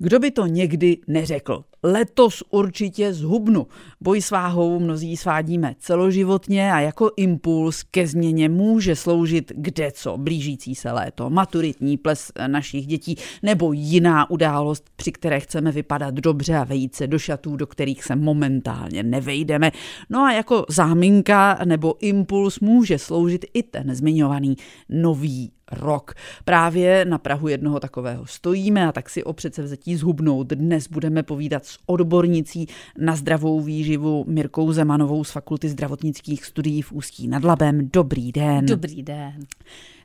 Kdo by to někdy neřekl? Letos určitě zhubnu. Boj s váhou mnozí svádíme celoživotně a jako impuls ke změně může sloužit kde co. Blížící se léto, maturitní ples našich dětí nebo jiná událost, při které chceme vypadat dobře a vejít se do šatů, do kterých se momentálně nevejdeme. No a jako záminka nebo impuls může sloužit i ten zmiňovaný nový rok. Právě na Prahu jednoho takového stojíme a tak si o předsevzetí zhubnout dnes budeme povídat s odbornicí na zdravou výživu Mirkou Zemanovou z Fakulty zdravotnických studií v Ústí nad Labem. Dobrý den. Dobrý den.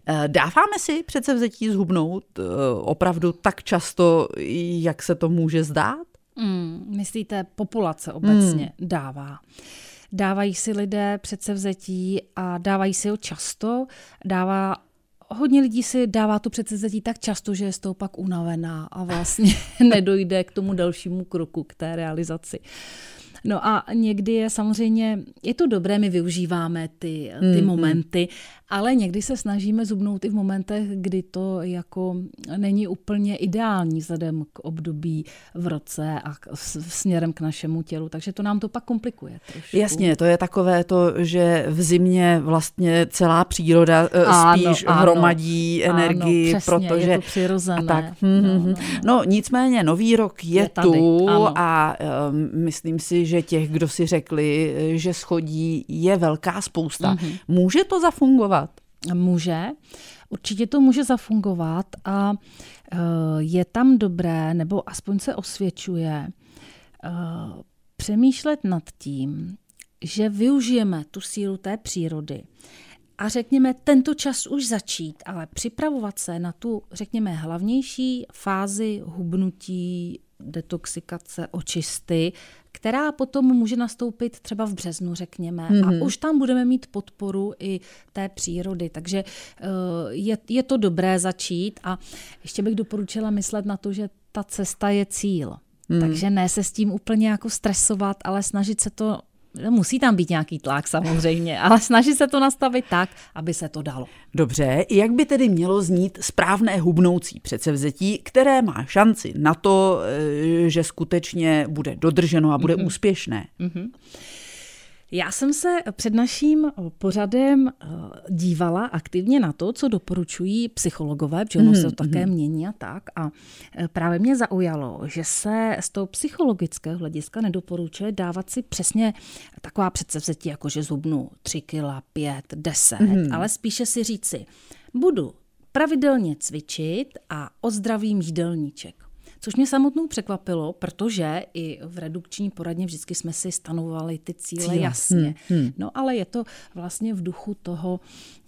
Eh, dáváme si předsevzetí zhubnout eh, opravdu tak často, jak se to může zdát? Hmm, myslíte, populace obecně hmm. dává. Dávají si lidé předsevzetí a dávají si ho často. Dává hodně lidí si dává to předsevzetí tak často, že je z toho pak unavená a vlastně nedojde k tomu dalšímu kroku, k té realizaci. No a někdy je samozřejmě, je to dobré, my využíváme ty, ty mm, momenty, ale někdy se snažíme zubnout i v momentech, kdy to jako není úplně ideální vzhledem k období v roce a k, směrem k našemu tělu, takže to nám to pak komplikuje. Trošku. Jasně, to je takové to, že v zimě vlastně celá příroda eh, ano, spíš ano, hromadí ano, energii, ano, přesně, protože je to přirozené. A tak. No, no, no. no nicméně nový rok je, je tady, tu ano. a um, myslím si, že těch, kdo si řekli, že schodí, je velká spousta. Mm-hmm. Může to zafungovat? Může, určitě to může zafungovat a eh, je tam dobré, nebo aspoň se osvědčuje, eh, přemýšlet nad tím, že využijeme tu sílu té přírody a řekněme tento čas už začít, ale připravovat se na tu, řekněme, hlavnější fázi hubnutí, detoxikace, očisty, která potom může nastoupit třeba v březnu, řekněme. Mm-hmm. A mhm. už tam budeme mít podporu i té přírody. Takže eh, je, je to dobré začít a ještě bych doporučila myslet na to, že ta cesta je cíl. Mm. Takže ne se s tím úplně jako stresovat, ale snažit se to Musí tam být nějaký tlak samozřejmě, ale snaží se to nastavit tak, aby se to dalo. Dobře, jak by tedy mělo znít správné hubnoucí předsevzetí, které má šanci na to, eh, že skutečně bude dodrženo a bude mm-hmm. úspěšné? Mm-hmm. Já jsem se před naším pořadem eh, dívala aktivně na to, co doporučují psychologové, protože ono mm, se to také mm. mění a tak. A eh, právě mě zaujalo, že se z toho psychologického hlediska nedoporučuje dávat si přesně taková předsevzetí, jako že zubnu 3 kg, 5, 10, mm. ale spíše si říci, budu pravidelně cvičit a ozdravím jídelníček. Což mě samotnou překvapilo, protože i v redukční poradně vždycky jsme si stanovovali ty cíle, cíle. jasně. Hmm, hmm. No ale je to vlastně v duchu toho,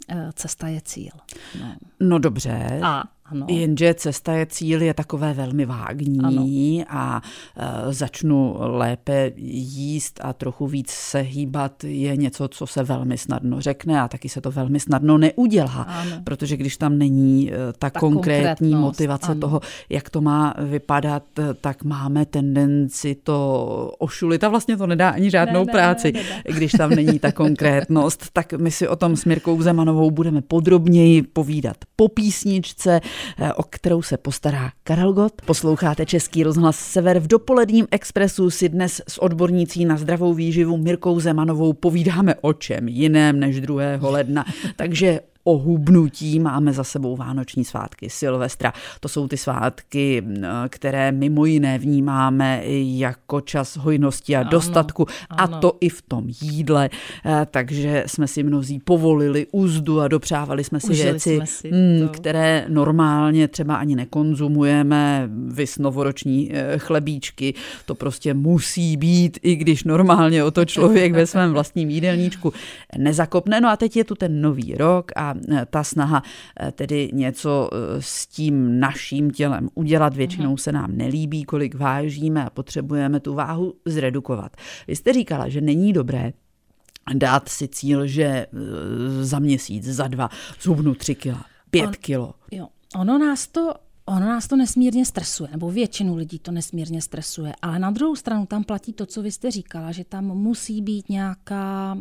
eh, cesta je cíl. No, no dobře. A ano. Jenže cesta je cíl, je takové velmi vágní ano. a e, začnu lépe jíst a trochu víc se hýbat je něco, co se velmi snadno řekne a taky se to velmi snadno neudělá, ano. protože když tam není e, ta, ta konkrétní motivace ano. toho, jak to má vypadat, e, tak máme tendenci to ošulit a vlastně to nedá ani žádnou ne, práci, ne, ne, ne. když tam není ta konkrétnost. Tak my si o tom s Mirkou Zemanovou budeme podrobněji povídat po písničce. Eh, o kterou se postará Karel Gott. Posloucháte Český rozhlas Sever. V dopoledním expresu si dnes s odbornící na zdravou výživu Mirkou Zemanovou povídáme o čem jiném než 2. ledna. Takže o hubnutí. Máme za sebou vánoční svátky, Silvestra. To jsou ty svátky, které mimo jiné vnímáme jako čas hojnosti a ano, dostatku, ano. a to i v tom jídle. Eh, takže jsme si mnozí povolili úzdu a dopřávali jsme si Užili věci, jsme si mm, které normálně třeba ani nekonzumujeme. Vys novoroční eh, chlebíčky, to prostě musí být, i když normálně o to člověk ve svém vlastním jídelníčku nezakopne. No a teď je tu ten nový rok a Eh, ta snaha eh, tedy něco eh, s tím naším tělem udělat. Většinou mhm. se nám nelíbí, kolik vážíme a potřebujeme tu váhu zredukovat. Vy jste říkala, že není dobré dát si cíl, že za měsíc, za dva zhubnu tři kila, pět On, kilo. Jo. Ono nás to Ono nás to nesmírně stresuje, nebo většinu lidí to nesmírně stresuje, ale na druhou stranu tam platí to, co vy jste říkala, že tam musí být nějaká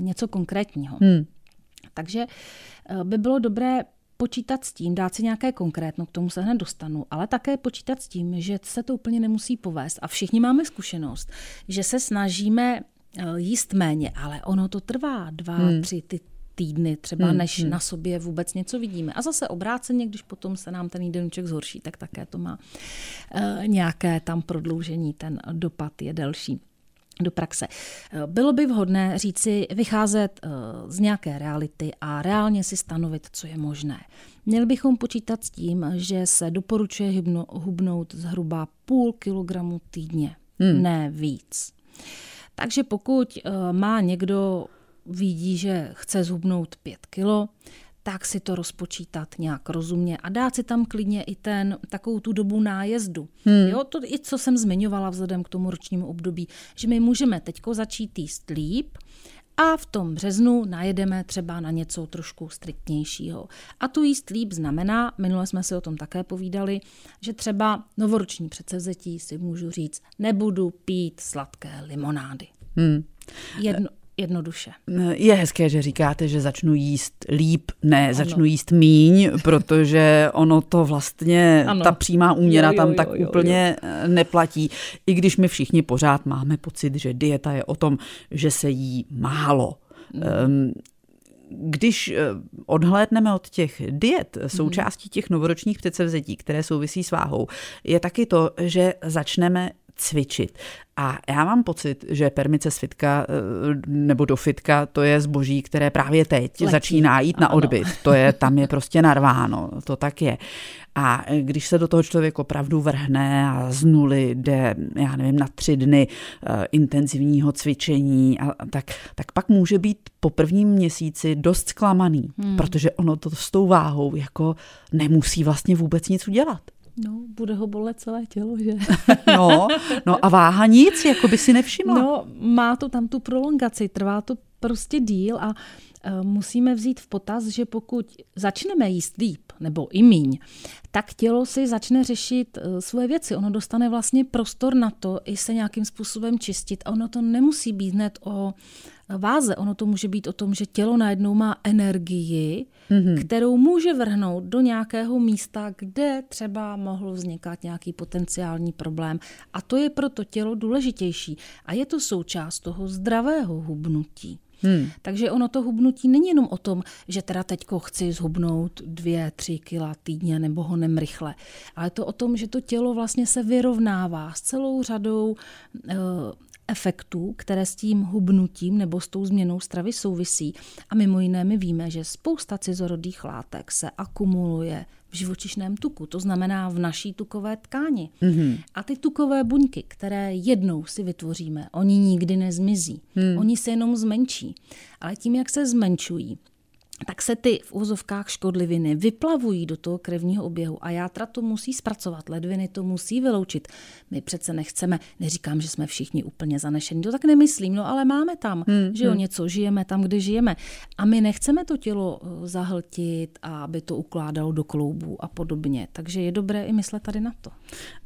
něco konkrétního. Hmm. Takže eh, by bylo dobré počítat s tím, dát si nějaké konkrétno, k tomu se hned dostanu, ale také počítat s tím, že se to úplně nemusí povést. A všichni máme zkušenost, že se snažíme eh, jíst méně, ale ono to trvá dva, hmm. tři ty týdny třeba, hmm, než hmm. na sobě vůbec něco vidíme. A zase obráceně, když potom se nám ten jídelníček zhorší, tak také to má uh, nějaké tam prodloužení, ten dopad je delší do praxe. Bylo by vhodné říci, vycházet eh, z nějaké reality a reálně si stanovit, co je možné. Měli bychom počítat s tím, že se doporučuje hybno, hubnout zhruba půl kilogramu týdně, hmm. ne víc. Takže pokud eh, má někdo vidí, že chce zhubnout 5 kilo, tak si to rozpočítat nějak rozumně a dát si tam klidně i ten takovou tu dobu nájezdu. Hmm. Jo, to i co jsem zmiňovala vzhledem k tomu ročnímu období, že my můžeme teďko začít jíst líp a v tom březnu najedeme třeba na něco trošku striktnějšího. A tu jíst líp znamená, minule jsme si o tom také povídali, že třeba novoroční předsevzetí si můžu říct, nebudu pít sladké limonády. Hmm. Jedno, jednoduše. Je hezké, že říkáte, že začnu jíst líp, ne, ano. začnu jíst míň, protože ono to vlastně, ano. ta přímá úměra jo, jo, tam tak jo, jo, úplně jo. Eh, neplatí. I když my všichni pořád máme pocit, že dieta je o tom, že se jí málo. Hmm. Když eh, odhlédneme od těch diet, součástí těch novoročních předsevzetí, které souvisí s váhou, je taky to, že začneme cvičit. A já mám pocit, že permice z fitka eh, nebo do fitka, to je zboží, které právě teď Letí. začíná jít na odbyt. To je, tam je prostě narváno, to tak je. A když se do toho člověk opravdu vrhne a z nuly jde, já nevím, na tři dny uh, intenzivního cvičení, a, tak, tak pak může být po prvním měsíci dost zklamaný, hmm. protože ono to s tou váhou jako nemusí vlastně vůbec nic udělat. No, bude ho bolet celé tělo, že? no, no a váha nic, jako by si nevšimla. No, má to tam tu prolongaci, trvá to prostě díl a uh, musíme vzít v potaz, že pokud začneme jíst líp, nebo i míň, tak tělo si začne řešit uh, svoje věci. Ono dostane vlastně prostor na to i se nějakým způsobem čistit a ono to nemusí být hned o váze. Ono to může být o tom, že tělo najednou má energii, mm-hmm. kterou může vrhnout do nějakého místa, kde třeba mohl vznikat nějaký potenciální problém. A to je pro to tělo důležitější. A je to součást toho zdravého hubnutí. Hmm. Takže ono to hubnutí není jenom o tom, že teda teďko chci zhubnout dvě, tři kila týdně nebo honem rychle, ale to o tom, že to tělo vlastně se vyrovnává s celou řadou uh, efektů, které s tím hubnutím nebo s tou změnou stravy souvisí. A mimo jiné my víme, že spousta cizorodých látek se akumuluje v živočišném tuku, to znamená v naší tukové tkáni. Mm-hmm. A ty tukové buňky, které jednou si vytvoříme, oni nikdy nezmizí. Mm. Oni se jenom zmenší. Ale tím, jak se zmenšují, tak se ty v úzovkách škodliviny vyplavují do toho krevního oběhu a játra to musí zpracovat, ledviny to musí vyloučit. My přece nechceme, neříkám, že jsme všichni úplně zanešení, to tak nemyslím, no ale máme tam, hmm, že jo, hmm. něco, žijeme tam, kde žijeme. A my nechceme to tělo eh, zahltit a aby to ukládalo do kloubů a podobně. Takže je dobré i myslet tady na to.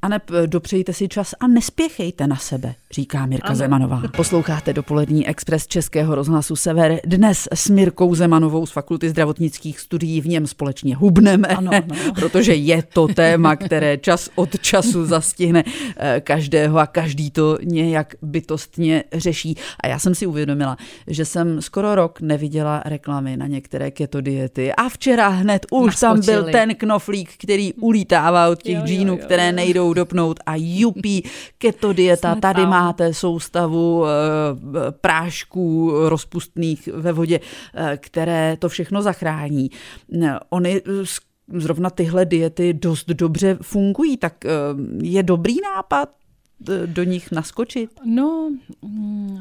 A ne, dopřejte si čas a nespěchejte na sebe, říká Mirka ano. Zemanová. Posloucháte dopolední Express Českého rozhlasu Sever dnes s Mirkou Zemanovou z Fakulty zdravotnických studií, v něm společně hubneme, ano, ano. protože je to téma, které čas od času zastihne eh, každého a každý to nějak bytostně řeší. A já jsem si uvědomila, že jsem skoro rok neviděla reklamy na některé keto diety a včera hned už Naskočili. tam byl ten knoflík, který ulítává od těch jo, džínů, jo, jo, které nejdou dopnout a jupí, keto dieta, tady tam. Máte soustavu eh, prášků rozpustných ve vodě, eh, které to všechno zachrání. Oni zrovna tyhle diety dost dobře fungují, tak eh, je dobrý nápad eh, do nich naskočit? No, mm,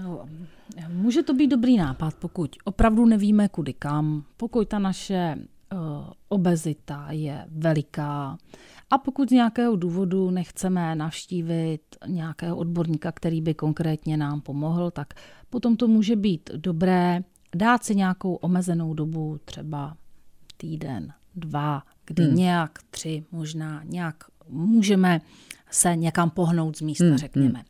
může to být dobrý nápad, pokud opravdu nevíme kudy kam, pokud ta naše obezita je veliká a pokud z nějakého důvodu nechceme navštívit nějakého odborníka, který by konkrétně nám pomohl, tak potom to může být dobré dát si nějakou omezenou dobu, třeba týden, dva, kdy hmm. nějak tři možná nějak můžeme se někam pohnout z místa, hmm. řekněme.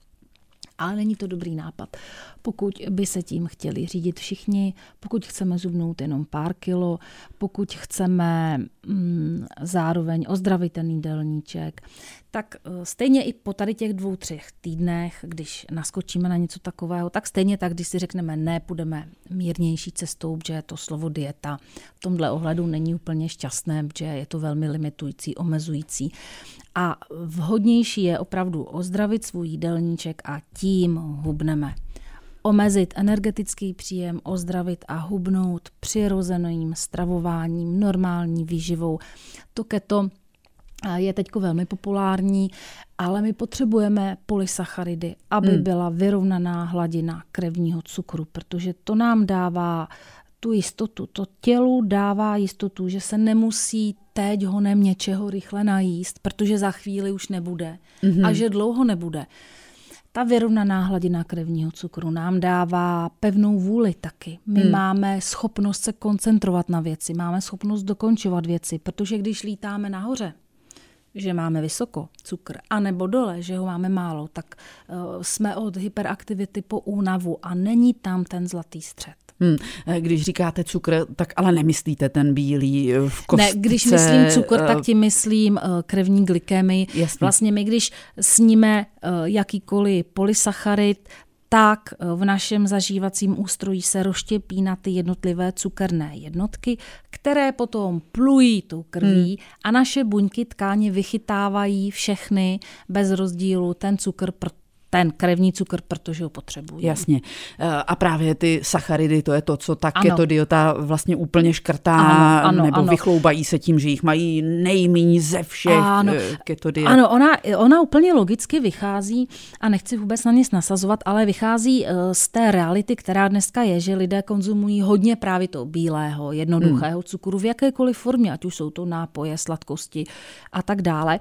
Ale není to dobrý nápad. Pokud by se tím chtěli řídit všichni, pokud chceme zubnout jenom pár kilo, pokud chceme mm, zároveň ozdravit ten jídelníček, tak eh, stejně i po tady těch dvou, třech týdnech, když naskočíme na něco takového, tak stejně tak, když si řekneme ne, půjdeme mírnější cestou, že to slovo dieta v tomhle ohledu není úplně šťastné, že je to velmi limitující, omezující. A vhodnější je opravdu ozdravit svůj jídelníček a tím hubneme omezit energetický příjem, ozdravit a hubnout přirozeným stravováním, normální výživou. To keto je teď velmi populární, ale my potřebujeme polysacharidy, aby hmm. byla vyrovnaná hladina krevního cukru, protože to nám dává tu jistotu. To tělu dává jistotu, že se nemusí teď honem něčeho rychle najíst, protože za chvíli už nebude mm-hmm. a že dlouho nebude. Ta vyrovnaná hladina krevního cukru nám dává pevnou vůli taky. My hmm. máme schopnost se koncentrovat na věci, máme schopnost dokončovat věci, protože když lítáme nahoře, že máme vysoko cukr, anebo dole, že ho máme málo, tak uh, jsme od hyperaktivity po únavu a není tam ten zlatý střed. Hmm. Když říkáte cukr, tak ale nemyslíte ten bílý eh, v kostce? Ne, když myslím cukr, tak tím myslím krevní glykemii. Vlastně my, když sníme jakýkoliv polysacharid, tak v našem zažívacím ústrojí se rozštěpí na ty jednotlivé cukerné jednotky, které potom plují tou krví hmm. a naše buňky tkáně vychytávají všechny bez rozdílu ten cukr, ten krevní cukr, protože ho potřebují. Jasně. Eh, a právě ty sacharidy, to je to, co ta ano. ketodiota vlastně úplně škrtá, ano, ano, nebo ano. vychloubají se tím, že jich mají nejméně ze všech ano. Eh, ketodiet. Ano, ona, ona úplně logicky vychází, a nechci vůbec na nic nasazovat, ale vychází eh, z té reality, která dneska je, že lidé konzumují hodně právě toho bílého, jednoduchého hmm. cukru v jakékoliv formě, ať už jsou to nápoje, sladkosti a tak dále,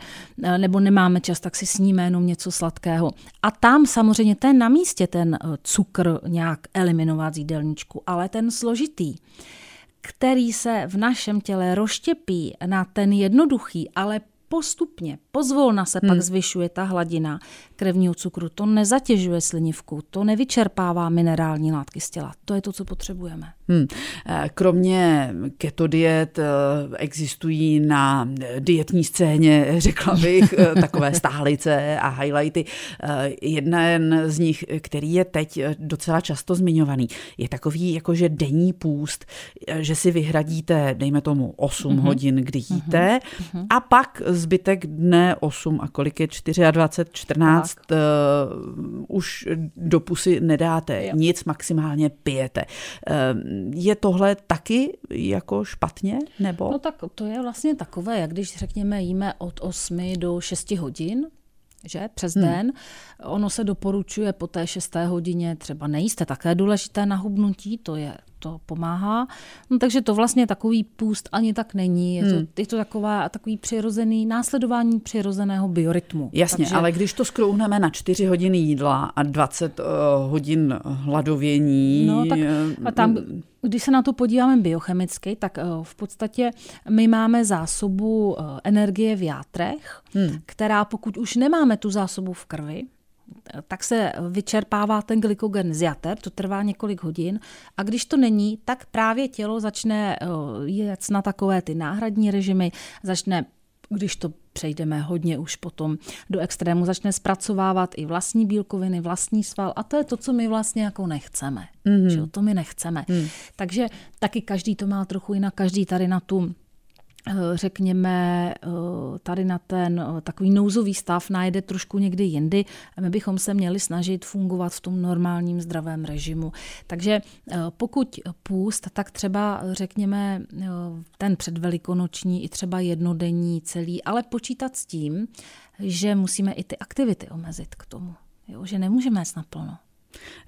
nebo nemáme čas, tak si sníme jenom něco sladkého. A tam samozřejmě ten na místě ten eh, cukr nějak eliminovat z jídelníčku, ale ten složitý, který se v našem těle rozštěpí na ten jednoduchý, ale postupně, pozvolna se hmm. pak zvyšuje ta hladina krevního cukru. To nezatěžuje slinivku, to nevyčerpává minerální látky z těla. To je to, co potřebujeme. Hmm. Kromě keto diet eh, existují na dietní scéně, řekla bych, eh, takové stálice a highlighty. Jeden z nich, který je teď docela často zmiňovaný, je takový jakože denní půst, že si vyhradíte, dejme tomu, 8 mm-hmm. hodin, kdy jíte mm-hmm. a pak zbytek dne 8 a kolik je 24, 14, uh, už do pusy nedáte jo. nic, maximálně pijete. Uh, je tohle taky jako špatně? Nebo? No tak to je vlastně takové, jak když řekněme jíme od 8 do 6 hodin, že přes hmm. den. Ono se doporučuje po té šesté hodině třeba nejíste také důležité na hubnutí, to je to pomáhá. No, takže to vlastně takový půst ani tak není. Je to, hmm. je to taková, takový přirozený následování přirozeného biorytmu. Jasně, takže... ale když to skrouhneme na 4 hodiny jídla a 20 uh, eh, hodin hladovění... No, tak a tam, když se na to podíváme biochemicky, tak uh, v podstatě my máme zásobu energie v játrech, hmm. která pokud už nemáme tu zásobu v krvi, tak se vyčerpává ten glykogen z jater, to trvá několik hodin a když to není, tak právě tělo začne eh, jet na takové ty náhradní režimy, začne když to přejdeme hodně už potom do extrému, začne zpracovávat i vlastní bílkoviny, vlastní sval a to je to, co my vlastně jako nechceme. Mm-hmm. Že to my nechceme. Mm. Takže taky každý to má trochu jinak, každý tady na tu řekněme, eh, tady na ten eh, takový nouzový stav najde trošku někdy jindy. My bychom se měli snažit fungovat v tom normálním zdravém režimu. Takže pokud půst, tak třeba řekněme ten předvelikonoční i třeba jednodenní celý, ale počítat s tím, že musíme i ty aktivity omezit k tomu. Jo, že nemůžeme jíst naplno.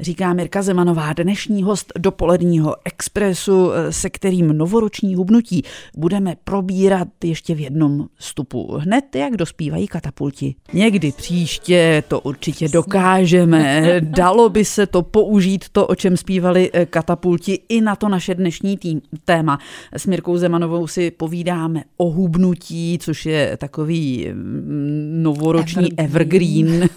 Říká Mirka Zemanová, dnešní host dopoledního expresu, se kterým novoroční hubnutí budeme probírat ještě v jednom stupu. Hned, jak dospívají katapulti. Někdy příště to určitě dokážeme. Dalo by se to použít, to, o čem zpívali eh, katapulti, i na to naše dnešní tým, téma. S Mirkou Zemanovou si povídáme o hubnutí, což je takový mm, novoroční evergreen. evergreen.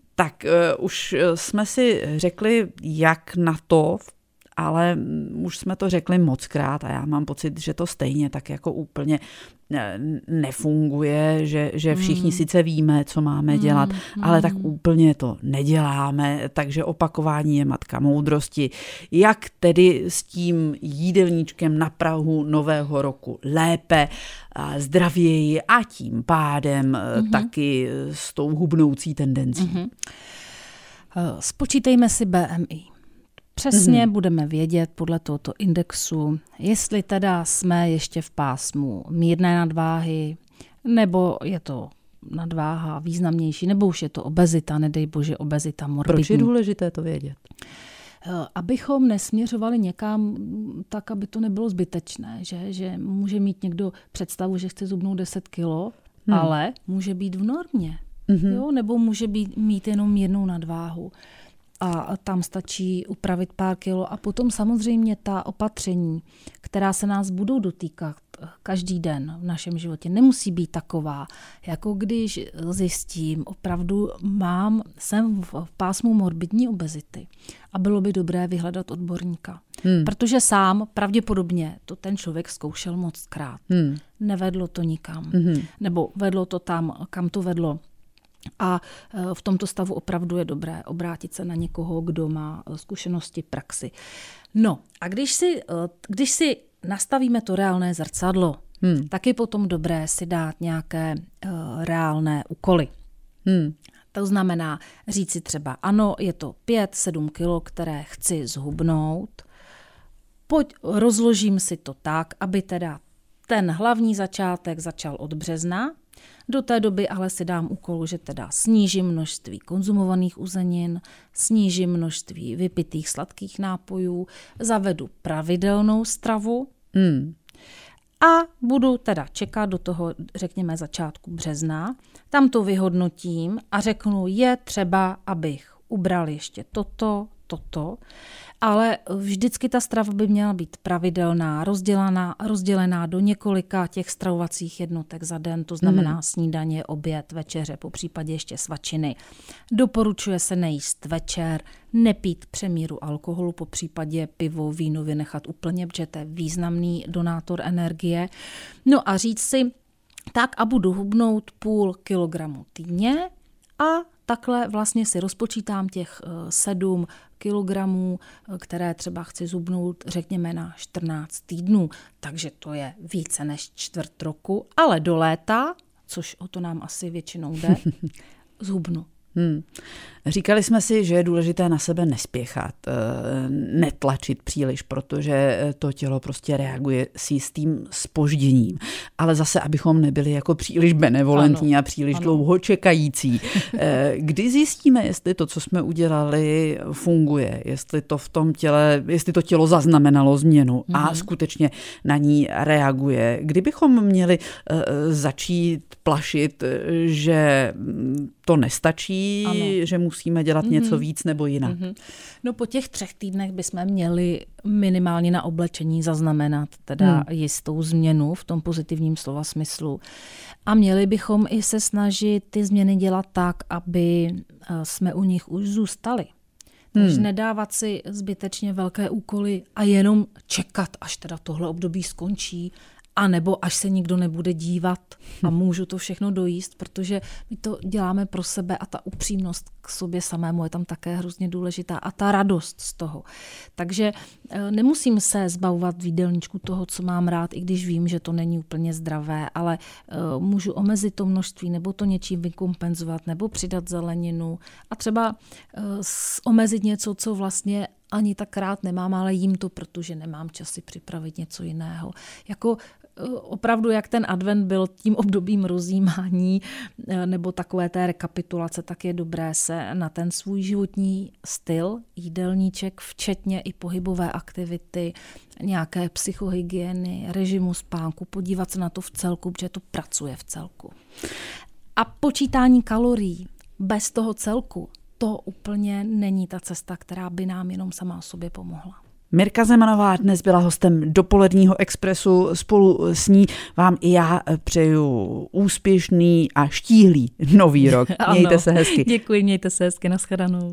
Tak uh, už jsme si řekli, jak na to v ale už jsme to řekli moc krát a já mám pocit, že to stejně tak jako úplně eh, nefunguje, že, že všichni hmm. sice víme, co máme dělat, hmm. ale tak úplně to neděláme, takže opakování je matka moudrosti. Jak tedy s tím jídelníčkem na Prahu nového roku lépe, zdravěji a tím pádem hmm. taky s tou hubnoucí tendencí? Hmm. Spočítejme si BMI. Přesně mm-hmm. budeme vědět podle tohoto indexu, jestli teda jsme ještě v pásmu mírné nadváhy, nebo je to nadváha významnější, nebo už je to obezita, nedej bože obezita morbidní. Proč je důležité to vědět? Eh, abychom nesměřovali někam tak, aby to nebylo zbytečné, že, že může mít někdo představu, že chce zubnout 10 kilo, hmm. ale může být v normě, mm-hmm. jo? nebo může být, mít jenom mírnou nadváhu a tam stačí upravit pár kilo. A potom samozřejmě ta opatření, která se nás budou dotýkat každý den v našem životě, nemusí být taková, jako když zjistím, opravdu mám, jsem v pásmu morbidní obezity a bylo by dobré vyhledat odborníka. Hmm. Protože sám pravděpodobně to ten člověk zkoušel moc krát. Hmm. Nevedlo to nikam. Hmm. Nebo vedlo to tam, kam to vedlo a e, v tomto stavu opravdu je dobré obrátit se na někoho, kdo má e, zkušenosti, praxi. No a když si, e, když si nastavíme to reálné zrcadlo, hmm. tak je potom dobré si dát nějaké uh, reálné úkoly. Hmm. To znamená říct si třeba, ano, je to 5-7 kilo, které chci zhubnout, pojď, rozložím si to tak, aby teda ten hlavní začátek začal od března, do té doby ale si dám úkol, že teda snížím množství konzumovaných uzenin, snížím množství vypitých sladkých nápojů, zavedu pravidelnou stravu hmm. a budu teda čekat do toho, řekněme, začátku března. Tam to vyhodnotím a řeknu, je třeba, abych ubral ještě toto, toto ale vždycky ta strava by měla být pravidelná, rozdělená, rozdělená do několika těch stravovacích jednotek za den, to znamená mm. snídaně, oběd, večeře, po případě ještě svačiny. Doporučuje se nejíst večer, nepít přemíru alkoholu, po případě pivo, víno vynechat úplně, protože to je významný donátor energie. No a říct si, tak a budu hubnout půl kilogramu týdně a takhle vlastně si rozpočítám těch eh, sedm kilogramů, eh, které třeba chci zubnout, řekněme, na 14 týdnů. Takže to je více než čtvrt roku, ale do léta, což o to nám asi většinou jde, zhubnu. Hmm. Říkali jsme si, že je důležité na sebe nespěchat, eh, netlačit příliš, protože eh, to tělo prostě reaguje s jistým spožděním. Ale zase, abychom nebyli jako příliš benevolentní ano, a příliš ano. dlouho čekající. Eh, kdy zjistíme, jestli to, co jsme udělali, funguje, jestli to v tom těle, jestli to tělo zaznamenalo změnu a mhm. skutečně na ní reaguje. Kdybychom měli začít plašit, že mm, to nestačí, ano. že musíme dělat mm-hmm. něco víc nebo jinak. Mm-hmm. No po těch třech týdnech bychom měli minimálně na oblečení zaznamenat teda hmm. jistou změnu v tom pozitivním slova smyslu. A měli bychom i se snažit ty změny dělat tak, aby eh, jsme u nich už zůstali. Takže hmm. nedávat si zbytečně velké úkoly a jenom čekat, až teda tohle období skončí a nebo až se nikdo nebude dívat a můžu to všechno dojíst, protože my to děláme pro sebe a ta upřímnost k sobě samému je tam také hrozně důležitá a ta radost z toho. Takže e, nemusím se zbavovat v jídelníčku toho, co mám rád, i když vím, že to není úplně zdravé, ale e, můžu omezit to množství nebo to něčím vykompenzovat nebo přidat zeleninu a třeba e, omezit něco, co vlastně ani tak rád nemám, ale jím to, protože nemám čas si připravit něco jiného. Jako opravdu, jak ten advent byl tím obdobím rozjímání eh, nebo takové té rekapitulace, tak je dobré se na ten svůj životní styl, jídelníček, včetně i pohybové aktivity, nějaké psychohygieny, režimu spánku, podívat se na to v celku, protože to pracuje v celku. A počítání kalorií bez toho celku, to úplně není ta cesta, která by nám jenom sama o sobě pomohla. Mirka Zemanová dnes byla hostem dopoledního expresu. Spolu s ní vám i já přeju úspěšný a štíhlý nový rok. Mějte ano, se hezky. Děkuji, mějte se hezky, nashledanou.